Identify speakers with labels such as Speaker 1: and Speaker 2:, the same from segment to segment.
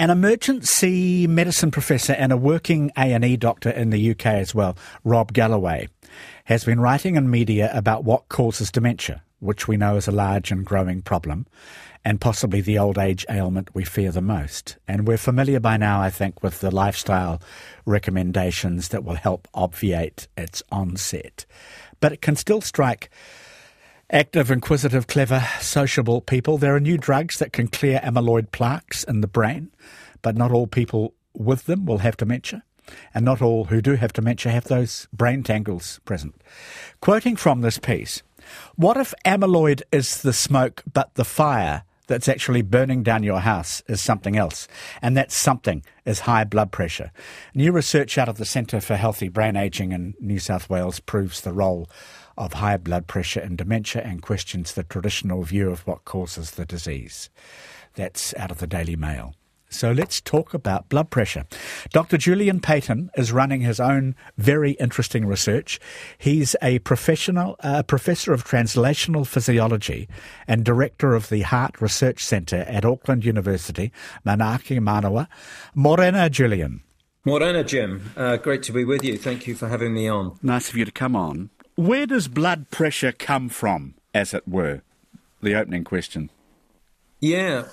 Speaker 1: An emergency medicine professor and a working A&E doctor in the UK as well, Rob Galloway, has been writing in media about what causes dementia, which we know is a large and growing problem, and possibly the old age ailment we fear the most. And we're familiar by now, I think, with the lifestyle recommendations that will help obviate its onset. But it can still strike Active, inquisitive, clever, sociable people. There are new drugs that can clear amyloid plaques in the brain, but not all people with them will have dementia, and not all who do have dementia have those brain tangles present. Quoting from this piece, what if amyloid is the smoke, but the fire that's actually burning down your house is something else, and that something is high blood pressure. New research out of the Centre for Healthy Brain Ageing in New South Wales proves the role of high blood pressure in dementia and questions the traditional view of what causes the disease. That's out of the Daily Mail. So let's talk about blood pressure. Dr. Julian Paton is running his own very interesting research. He's a professional, uh, professor of translational physiology and director of the Heart Research Centre at Auckland University, Manaaki Manawa. Morena, Julian.
Speaker 2: Morena, Jim. Uh, great to be with you. Thank you for having me on.
Speaker 1: Nice of you to come on. Where does blood pressure come from, as it were? The opening question.
Speaker 2: Yeah,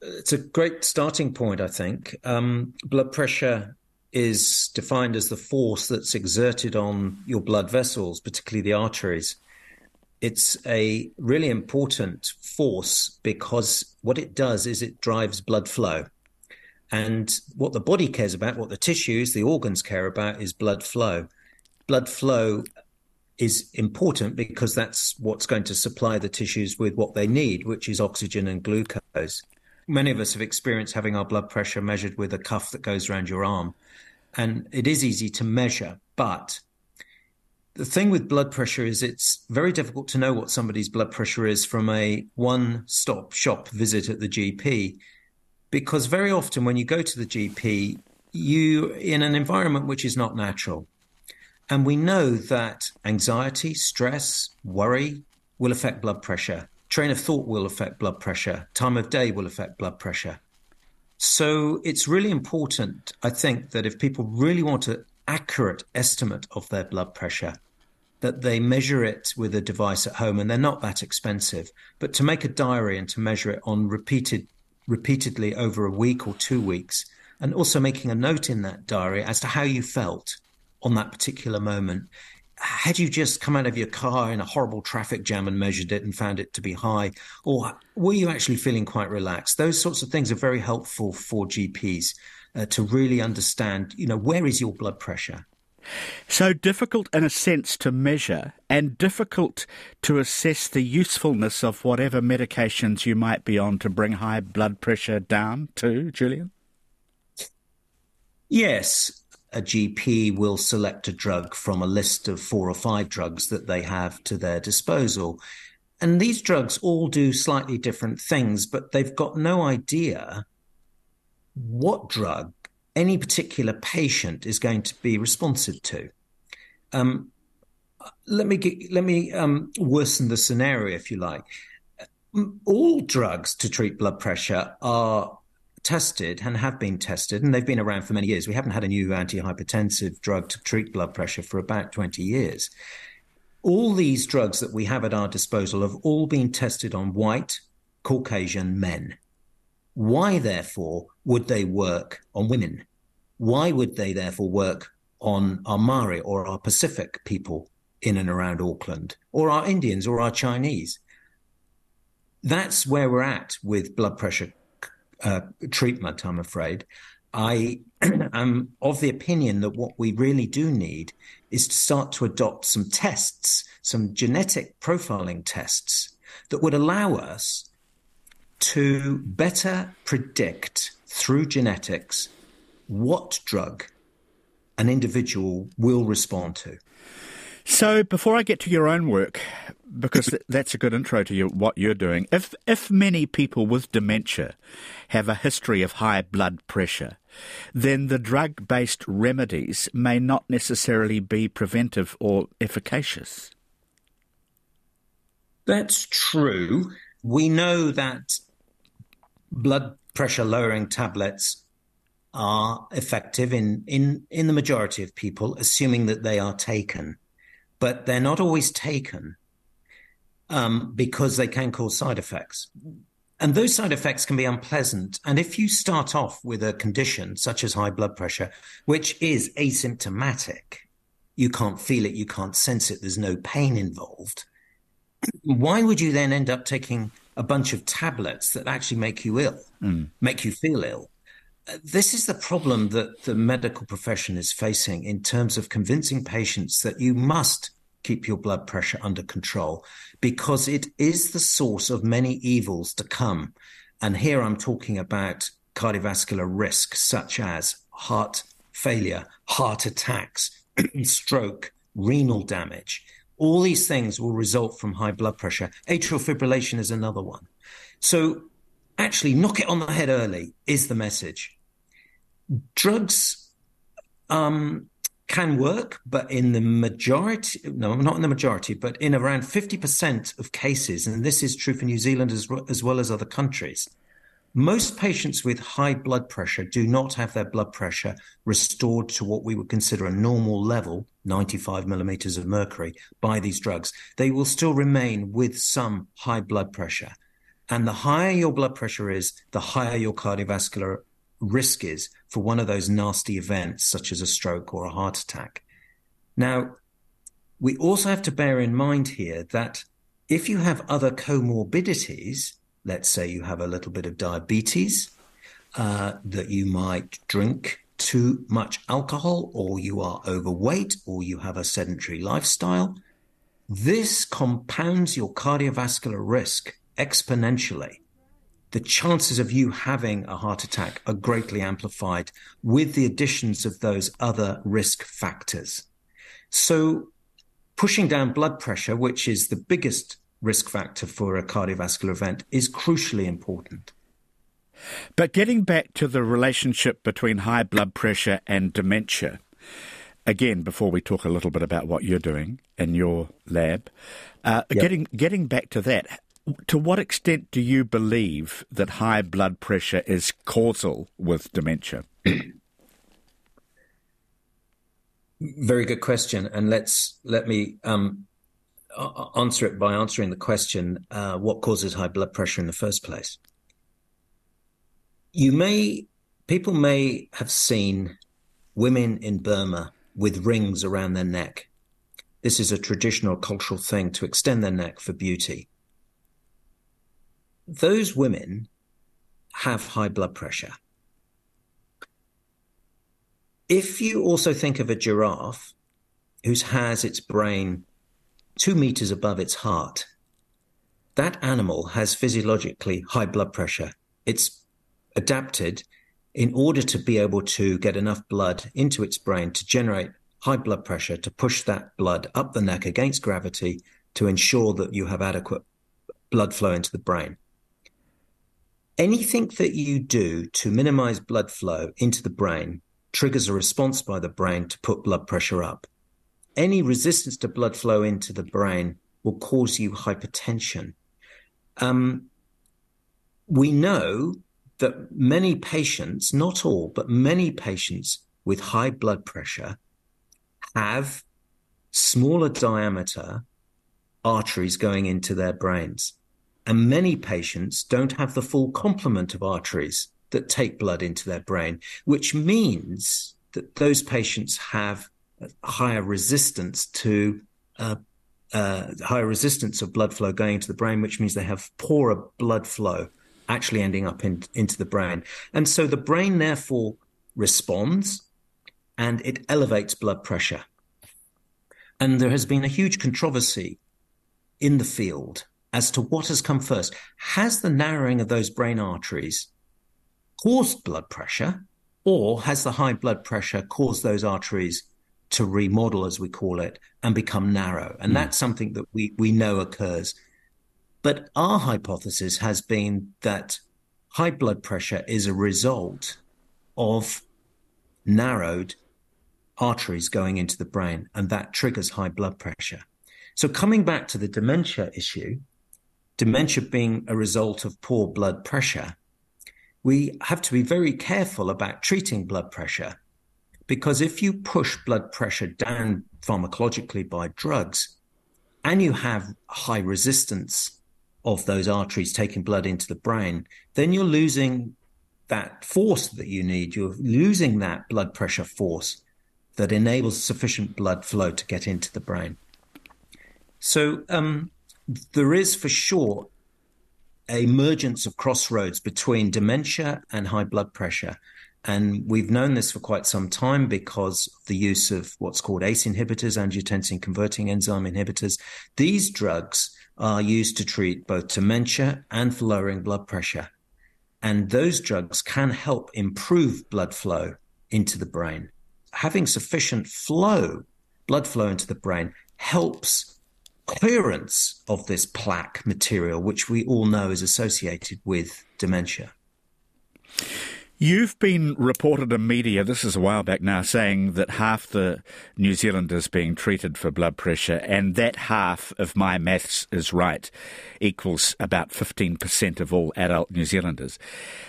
Speaker 2: it's a great starting point, I think. Um, blood pressure is defined as the force that's exerted on your blood vessels, particularly the arteries. It's a really important force because what it does is it drives blood flow. And what the body cares about, what the tissues, the organs care about, is blood flow. Blood flow is important because that's what's going to supply the tissues with what they need, which is oxygen and glucose. Many of us have experienced having our blood pressure measured with a cuff that goes around your arm. And it is easy to measure, but the thing with blood pressure is it's very difficult to know what somebody's blood pressure is from a one stop shop visit at the GP. Because very often when you go to the GP, you in an environment which is not natural. And we know that anxiety, stress, worry will affect blood pressure. Train of thought will affect blood pressure. Time of day will affect blood pressure. So it's really important, I think, that if people really want an accurate estimate of their blood pressure, that they measure it with a device at home, and they're not that expensive. But to make a diary and to measure it on repeated, repeatedly over a week or two weeks, and also making a note in that diary as to how you felt on that particular moment. Had you just come out of your car in a horrible traffic jam and measured it and found it to be high, or were you actually feeling quite relaxed? Those sorts of things are very helpful for GPs uh, to really understand. You know, where is your blood pressure?
Speaker 1: So difficult in a sense to measure and difficult to assess the usefulness of whatever medications you might be on to bring high blood pressure down too, Julian?
Speaker 2: Yes a GP will select a drug from a list of four or five drugs that they have to their disposal. And these drugs all do slightly different things, but they've got no idea what drug any particular patient is going to be responsive to. Um, let me get, let me um, worsen the scenario, if you like. All drugs to treat blood pressure are tested and have been tested, and they've been around for many years. We haven't had a new antihypertensive drug to treat blood pressure for about 20 years. All these drugs that we have at our disposal have all been tested on white, Caucasian men. Why, therefore, would they work on women? Why would they, therefore, work on our Maori or our Pacific people in and around Auckland, or our Indians or our Chinese? That's where we're at with blood pressure uh, treatment, I'm afraid. I am of the opinion that what we really do need is to start to adopt some tests, some genetic profiling tests that would allow us to better predict through genetics what drug an individual will respond to.
Speaker 1: So, before I get to your own work, because that's a good intro to you, what you're doing, if if many people with dementia have a history of high blood pressure, then the drug-based remedies may not necessarily be preventive or efficacious.
Speaker 2: That's true. We know that blood pressure lowering tablets are effective in, in, in the majority of people, assuming that they are taken. But they're not always taken um, because they can cause side effects. And those side effects can be unpleasant. And if you start off with a condition such as high blood pressure, which is asymptomatic, you can't feel it, you can't sense it, there's no pain involved. Why would you then end up taking a bunch of tablets that actually make you ill, mm. make you feel ill? This is the problem that the medical profession is facing in terms of convincing patients that you must keep your blood pressure under control because it is the source of many evils to come. And here I'm talking about cardiovascular risk, such as heart failure, heart attacks, stroke, renal damage. All these things will result from high blood pressure. Atrial fibrillation is another one. So, actually, knock it on the head early is the message. Drugs um, can work, but in the majority, no, not in the majority, but in around 50% of cases, and this is true for New Zealand as, as well as other countries, most patients with high blood pressure do not have their blood pressure restored to what we would consider a normal level, 95 millimeters of mercury, by these drugs. They will still remain with some high blood pressure. And the higher your blood pressure is, the higher your cardiovascular risk is for one of those nasty events, such as a stroke or a heart attack. Now, we also have to bear in mind here that if you have other comorbidities, let's say you have a little bit of diabetes, uh, that you might drink too much alcohol, or you are overweight, or you have a sedentary lifestyle, this compounds your cardiovascular risk exponentially the chances of you having a heart attack are greatly amplified with the additions of those other risk factors. So, pushing down blood pressure, which is the biggest risk factor for a cardiovascular event, is crucially important.
Speaker 1: But getting back to the relationship between high blood pressure and dementia, again, before we talk a little bit about what you're doing in your lab, uh, yep. getting getting back to that, to what extent do you believe that high blood pressure is causal with dementia?
Speaker 2: Very good question, and let's let me um, answer it by answering the question: uh, What causes high blood pressure in the first place? You may people may have seen women in Burma with rings around their neck. This is a traditional cultural thing to extend their neck for beauty those women have high blood pressure. If you also think of a giraffe who has its brain two meters above its heart, that animal has physiologically high blood pressure. It's adapted in order to be able to get enough blood into its brain to generate high blood pressure to push that blood up the neck against gravity to ensure that you have adequate blood flow into the brain anything that you do to minimize blood flow into the brain triggers a response by the brain to put blood pressure up. Any resistance to blood flow into the brain will cause you hypertension. Um, we know that many patients, not all, but many patients with high blood pressure have smaller diameter arteries going into their brains. And many patients don't have the full complement of arteries that take blood into their brain, which means that those patients have higher resistance to uh, uh, higher resistance of blood flow going into the brain, which means they have poorer blood flow actually ending up in, into the brain. And so the brain therefore responds and it elevates blood pressure. And there has been a huge controversy in the field as to what has come first. Has the narrowing of those brain arteries caused blood pressure, or has the high blood pressure caused those arteries to remodel, as we call it, and become narrow? And mm. that's something that we, we know occurs. But our hypothesis has been that high blood pressure is a result of narrowed arteries going into the brain, and that triggers high blood pressure. So, coming back to the dementia issue, dementia being a result of poor blood pressure, we have to be very careful about treating blood pressure because if you push blood pressure down pharmacologically by drugs and you have high resistance of those arteries taking blood into the brain, then you're losing that force that you need. You're losing that blood pressure force that enables sufficient blood flow to get into the brain. So um, there is for sure a emergence of crossroads between dementia and high blood pressure. And we've known this for quite some time because of the use of what's called ACE inhibitors, angiotensin converting enzyme inhibitors. These drugs are used to treat both dementia and for lowering blood pressure. And those drugs can help improve blood flow into the brain. Having sufficient flow, blood flow into the brain, helps clearance of this plaque material, which we all know is associated with dementia.
Speaker 1: You've been reported in media, this is a while back now, saying that half the New Zealanders being treated for blood pressure, and that half, if my maths is right, equals about 15% of all adult New Zealanders.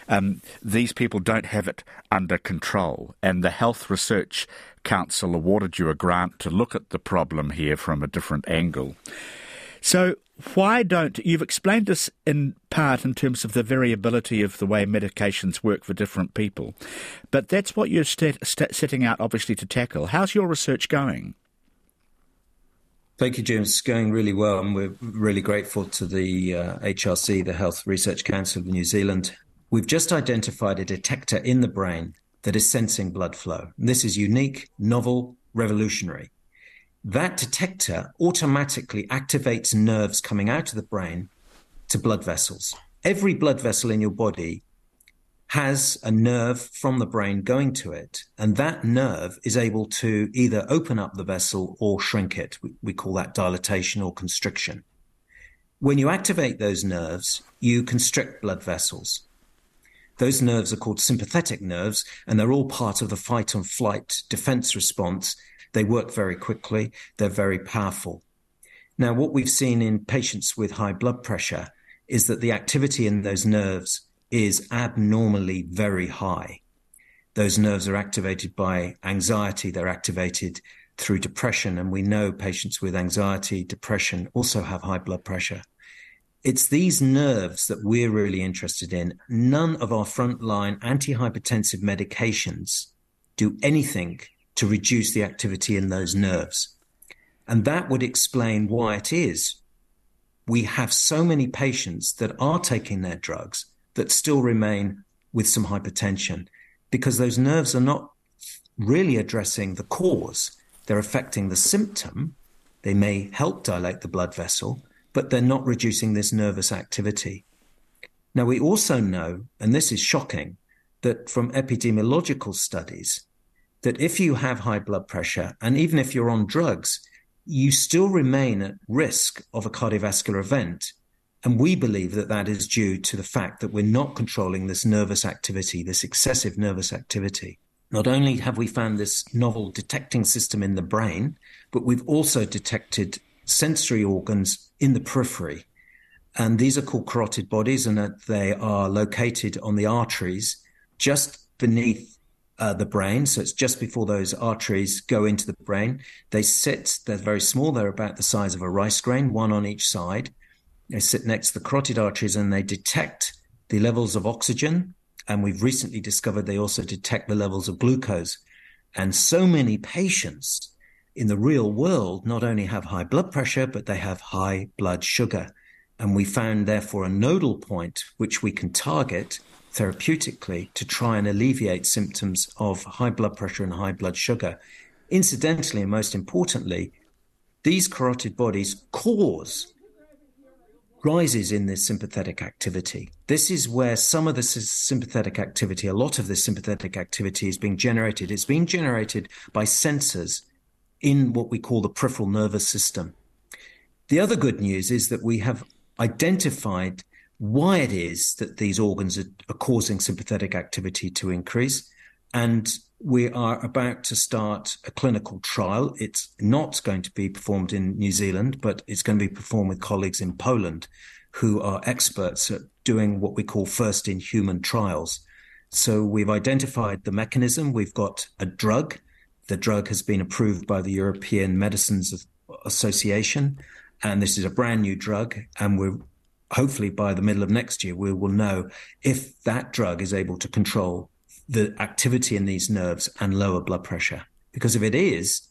Speaker 1: Um, these people don't have it under control, and the Health Research Council awarded you a grant to look at the problem here from a different angle. So, why don't you've explained this in part in terms of the variability of the way medications work for different people, but that's what you're setting out obviously to tackle. How's your research going?
Speaker 2: Thank you, James. It's going really well, and we're really grateful to the uh, HRC, the Health Research Council of New Zealand. We've just identified a detector in the brain that is sensing blood flow. And this is unique, novel, revolutionary that detector automatically activates nerves coming out of the brain to blood vessels. Every blood vessel in your body has a nerve from the brain going to it, and that nerve is able to either open up the vessel or shrink it. We, call that dilatation or constriction. When you activate those nerves, you constrict blood vessels. Those nerves are called sympathetic nerves, and they're all part of the fight and flight defense response they work very quickly, they're very powerful. Now, what we've seen in patients with high blood pressure is that the activity in those nerves is abnormally very high. Those nerves are activated by anxiety, they're activated through depression, and we know patients with anxiety, depression also have high blood pressure. It's these nerves that we're really interested in. None of our frontline antihypertensive medications do anything to reduce the activity in those nerves. And that would explain why it is we have so many patients that are taking their drugs that still remain with some hypertension because those nerves are not really addressing the cause. They're affecting the symptom. They may help dilate the blood vessel, but they're not reducing this nervous activity. Now, we also know, and this is shocking, that from epidemiological studies, that if you have high blood pressure, and even if you're on drugs, you still remain at risk of a cardiovascular event. And we believe that that is due to the fact that we're not controlling this nervous activity, this excessive nervous activity. Not only have we found this novel detecting system in the brain, but we've also detected sensory organs in the periphery. And these are called carotid bodies, and they are located on the arteries just beneath uh, the brain. So it's just before those arteries go into the brain. They sit, they're very small. They're about the size of a rice grain, one on each side. They sit next to the carotid arteries and they detect the levels of oxygen. And we've recently discovered they also detect the levels of glucose. And so many patients in the real world not only have high blood pressure, but they have high blood sugar. And we found, therefore, a nodal point which we can target therapeutically to try and alleviate symptoms of high blood pressure and high blood sugar. Incidentally, and most importantly, these carotid bodies cause rises in this sympathetic activity. This is where some of the sympathetic activity, a lot of this sympathetic activity is being generated. It's being generated by sensors in what we call the peripheral nervous system. The other good news is that we have identified why it is that these organs are, are causing sympathetic activity to increase. And we are about to start a clinical trial. It's not going to be performed in New Zealand, but it's going to be performed with colleagues in Poland. who are experts at doing what we call first in human trials. So we've identified the mechanism. We've got a drug. The drug has been approved by the European Medicines Association, and this is a brand new drug. And we're hopefully by the middle of next year, we will know if that drug is able to control the activity in these nerves and lower blood pressure. Because if it is,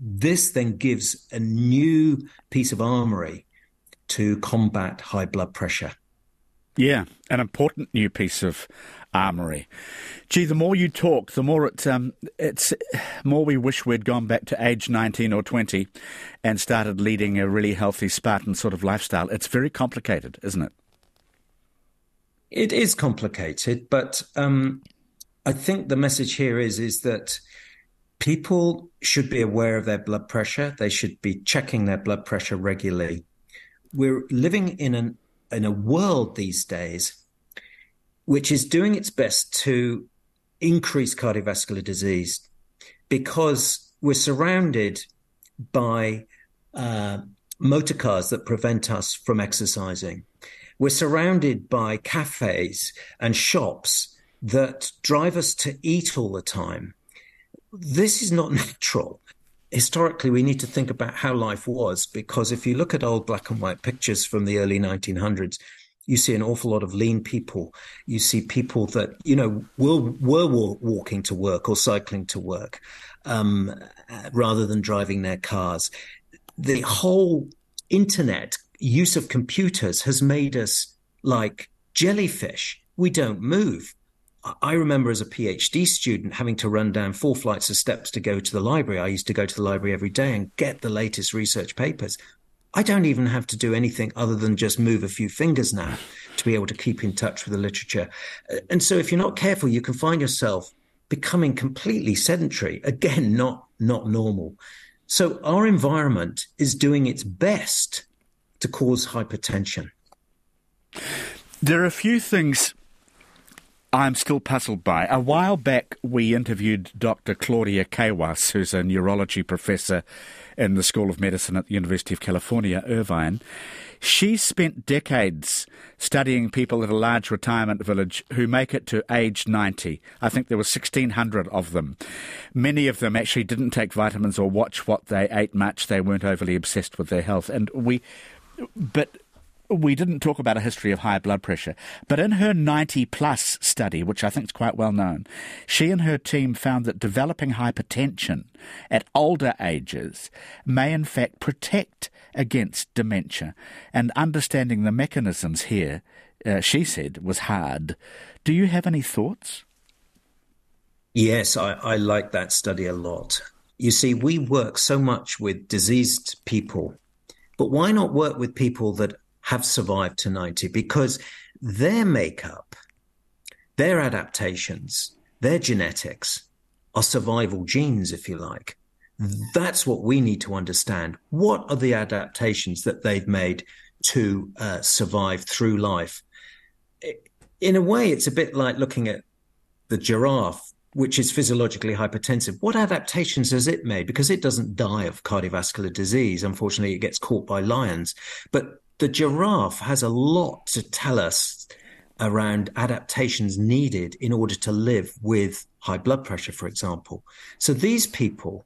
Speaker 2: this then gives a new piece of armory to combat high blood pressure.
Speaker 1: Yeah, an important new piece of armory. Gee, the more you talk, the more it, um, it's more we wish we'd gone back to age 19 or 20 and started leading a really healthy Spartan sort of lifestyle. It's very complicated, isn't it?
Speaker 2: It is complicated, but um, I think the message here is is that people should be aware of their blood pressure. They should be checking their blood pressure regularly. We're living in an in a world these days which is doing its best to increase cardiovascular disease because we're surrounded by uh, motor cars that prevent us from exercising. We're surrounded by cafes and shops that drive us to eat all the time. This is not natural. Historically, we need to think about how life was because if you look at old black and white pictures from the early 1900s, you see an awful lot of lean people. You see people that you know were were walking to work or cycling to work, um, rather than driving their cars. The whole internet use of computers has made us like jellyfish. We don't move. I remember as a PhD student having to run down four flights of steps to go to the library. I used to go to the library every day and get the latest research papers. I don't even have to do anything other than just move a few fingers now to be able to keep in touch with the literature. And so if you're not careful, you can find yourself becoming completely sedentary. Again, not, not normal. So our environment is doing its best to cause hypertension.
Speaker 1: There are a few things I'm still puzzled by. A while back, we interviewed Dr. Claudia Kawas, who's a neurology professor in the School of Medicine at the University of California, Irvine. She spent decades studying people at a large retirement village who make it to age 90. I think there were 1,600 of them. Many of them actually didn't take vitamins or watch what they ate much. They weren't overly obsessed with their health. And we, but we didn't talk about a history of high blood pressure, but in her 90 plus study, which I think is quite well known, she and her team found that developing hypertension at older ages may in fact protect against dementia. And understanding the mechanisms here, uh, she said, was hard. Do you have any thoughts?
Speaker 2: Yes, I, I like that study a lot. You see, we work so much with diseased people but why not work with people that have survived to 90 because their makeup, their adaptations, their genetics are survival genes, if you like. That's what we need to understand. What are the adaptations that they've made to uh, survive through life? In a way, it's a bit like looking at the giraffe, which is physiologically hypertensive. What adaptations has it made? Because it doesn't die of cardiovascular disease. Unfortunately, it gets caught by lions. But the giraffe has a lot to tell us around adaptations needed in order to live with high blood pressure, for example. So these people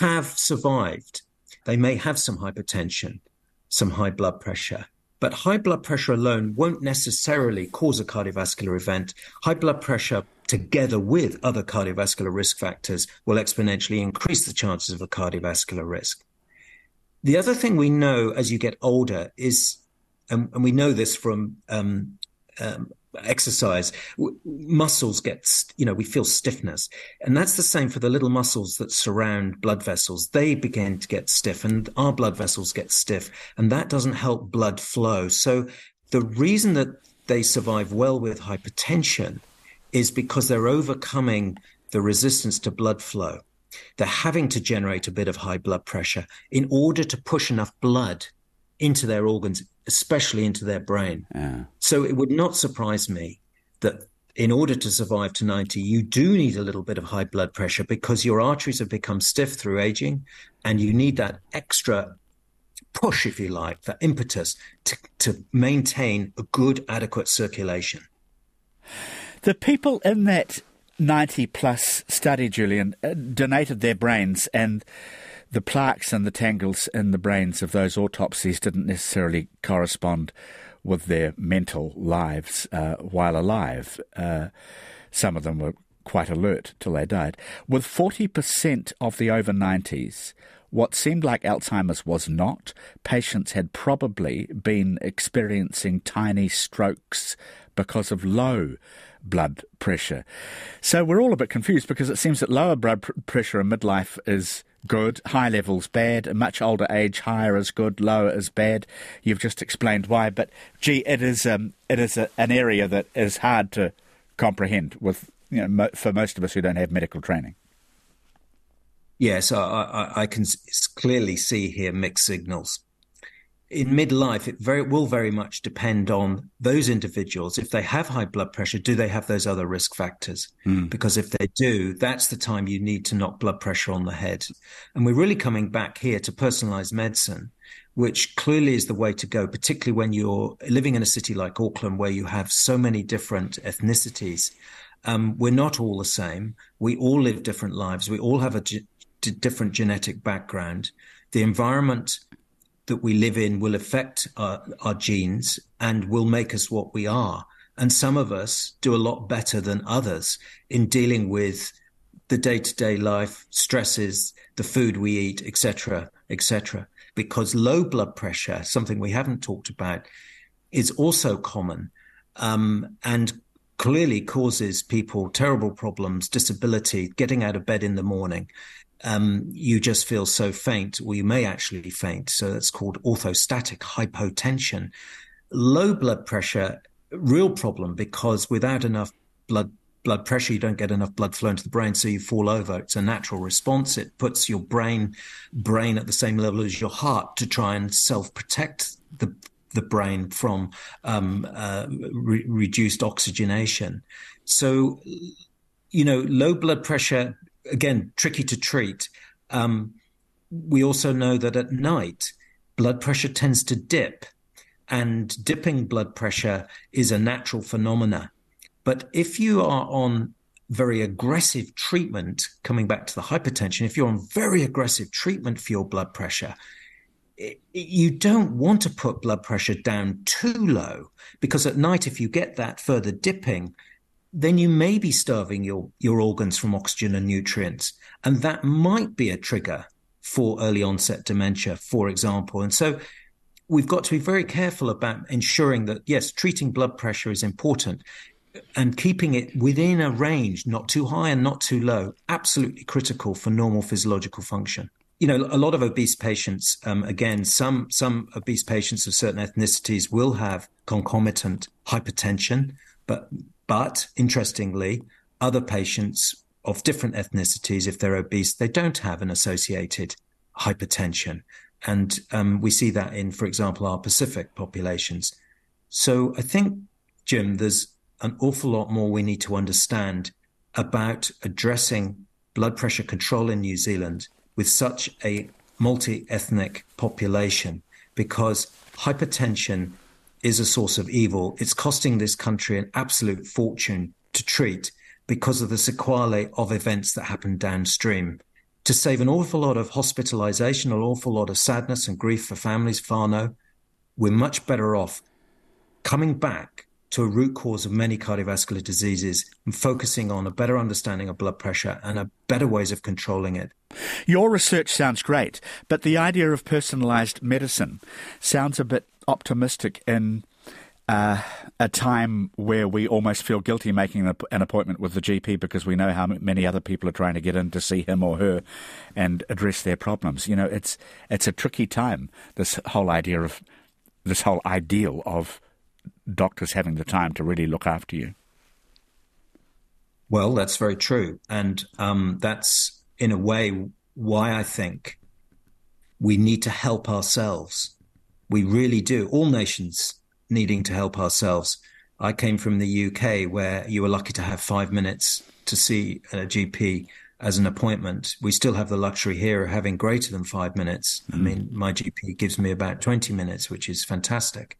Speaker 2: have survived. They may have some hypertension, some high blood pressure, but high blood pressure alone won't necessarily cause a cardiovascular event. High blood pressure together with other cardiovascular risk factors will exponentially increase the chances of a cardiovascular risk. The other thing we know as you get older is, and, and we know this from um, um, exercise, w- muscles get, you know, we feel stiffness. And that's the same for the little muscles that surround blood vessels. They begin to get stiff and our blood vessels get stiff and that doesn't help blood flow. So the reason that they survive well with hypertension is because they're overcoming the resistance to blood flow. They're having to generate a bit of high blood pressure in order to push enough blood into their organs, especially into their brain. Yeah. So it would not surprise me that in order to survive to 90, you do need a little bit of high blood pressure because your arteries have become stiff through aging and you need that extra push, if you like, that impetus to, to maintain a good, adequate circulation.
Speaker 1: The people in that 90 plus study, Julian, uh, donated their brains, and the plaques and the tangles in the brains of those autopsies didn't necessarily correspond with their mental lives uh, while alive. Uh, some of them were quite alert till they died. With 40% of the over 90s, what seemed like Alzheimer's was not. Patients had probably been experiencing tiny strokes because of low blood pressure. So we're all a bit confused because it seems that lower blood pr- pressure in midlife is good, high levels bad, a much older age higher is good, lower is bad. You've just explained why, but gee, it is um, it is a, an area that is hard to comprehend with you know mo- for most of us who don't have medical training.
Speaker 2: Yes, I, I, I can clearly see here mixed signals in midlife, it very will very much depend on those individuals. If they have high blood pressure, do they have those other risk factors? Mm. Because if they do, that's the time you need to knock blood pressure on the head. And we're really coming back here to personalized medicine, which clearly is the way to go, particularly when you're living in a city like Auckland, where you have so many different ethnicities. Um, we're not all the same. We all live different lives. We all have a g- different genetic background. The environment that we live in will affect our, our genes and will make us what we are. And some of us do a lot better than others in dealing with the day to day life stresses, the food we eat, etc., etc. Because low blood pressure, something we haven't talked about, is also common um, and clearly causes people terrible problems, disability, getting out of bed in the morning um, you just feel so faint, or you may actually faint. So that's called orthostatic hypotension. Low blood pressure, real problem because without enough blood blood pressure, you don't get enough blood flow into the brain, so you fall over. It's a natural response. It puts your brain brain at the same level as your heart to try and self protect the the brain from um, uh, re- reduced oxygenation. So, you know, low blood pressure again, tricky to treat. Um, we also know that at night, blood pressure tends to dip, and dipping blood pressure is a natural phenomena. But if you are on very aggressive treatment, coming back to the hypertension, if you're on very aggressive treatment for your blood pressure, you don't want to put blood pressure down too low because at night, if you get that further dipping, then you may be starving your, your organs from oxygen and nutrients. And that might be a trigger for early onset dementia, for example. And so we've got to be very careful about ensuring that, yes, treating blood pressure is important and keeping it within a range, not too high and not too low, absolutely critical for normal physiological function. You know, a lot of obese patients, um, again, some some obese patients of certain ethnicities will have concomitant hypertension, but but interestingly, other patients of different ethnicities, if they're obese, they don't have an associated hypertension. And um, we see that in, for example, our Pacific populations. So I think, Jim, there's an awful lot more we need to understand about addressing blood pressure control in New Zealand with such a multi ethnic population because hypertension is a source of evil. It's costing this country an absolute fortune to treat because of the sequelae of events that happen downstream. To save an awful lot of hospitalization, an awful lot of sadness and grief for families, whānau, we're much better off coming back to a root cause of many cardiovascular diseases and focusing on a better understanding of blood pressure and a better ways of controlling it.
Speaker 1: Your research sounds great, but the idea of personalized medicine sounds a bit optimistic in uh, a time where we almost feel guilty making an appointment with the GP because we know how many other people are trying to get in to see him or her and address their problems. You know, it's it's a tricky time. This whole idea of this whole ideal of doctors having the time to really look after you.
Speaker 2: Well, that's very true, and um, that's in a way why I think we need to help ourselves we really do. All nations needing to help ourselves. I came from the UK where you were lucky to have five minutes to see a GP as an appointment. We still have the luxury here of having greater than five minutes. Mm. I mean, my GP gives me about 20 minutes, which is fantastic.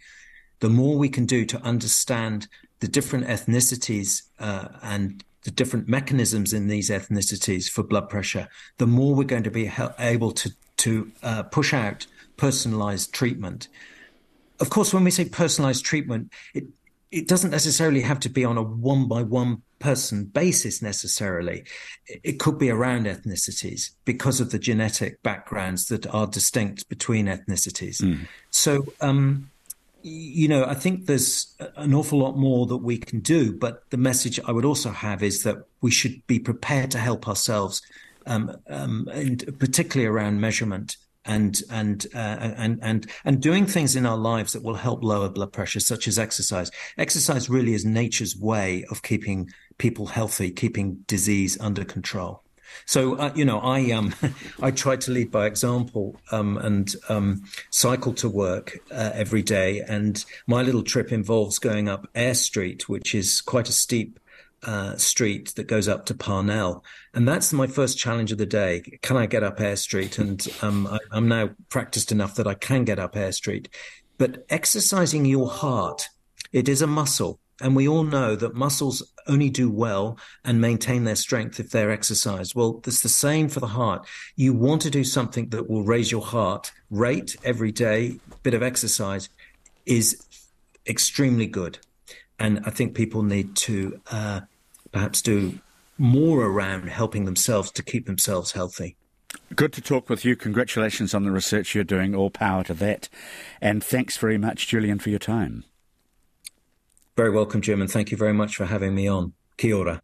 Speaker 2: The more we can do to understand the different ethnicities uh, and the different mechanisms in these ethnicities for blood pressure, the more we're going to be able to to uh, push out personalized treatment. Of course, when we say personalized treatment, it it doesn't necessarily have to be on a one by one person basis necessarily. It could be around ethnicities because of the genetic backgrounds that are distinct between ethnicities. Mm. So, um, you know, I think there's an awful lot more that we can do. But the message I would also have is that we should be prepared to help ourselves, um, um, and particularly around measurement and and uh, and and and doing things in our lives that will help lower blood pressure, such as exercise. Exercise really is nature's way of keeping people healthy, keeping disease under control. So uh, you know, I um, I try to lead by example um, and um, cycle to work uh, every day. And my little trip involves going up Ayr Street, which is quite a steep uh, street that goes up to Parnell, and that's my first challenge of the day. Can I get up Ayr Street? And um, I, I'm now practiced enough that I can get up Ayr Street. But exercising your heart, it is a muscle. And we all know that muscles only do well and maintain their strength if they're exercised. Well, it's the same for the heart. You want to do something that will raise your heart rate every day, bit of exercise is extremely good. And I think people need to uh, perhaps do more around helping themselves to keep themselves healthy.
Speaker 1: Good to talk with you. Congratulations on the research you're doing. All power to that. And thanks very much, Julian, for your time.
Speaker 2: Very welcome, Jim, and thank you very much for having me on. Kia ora.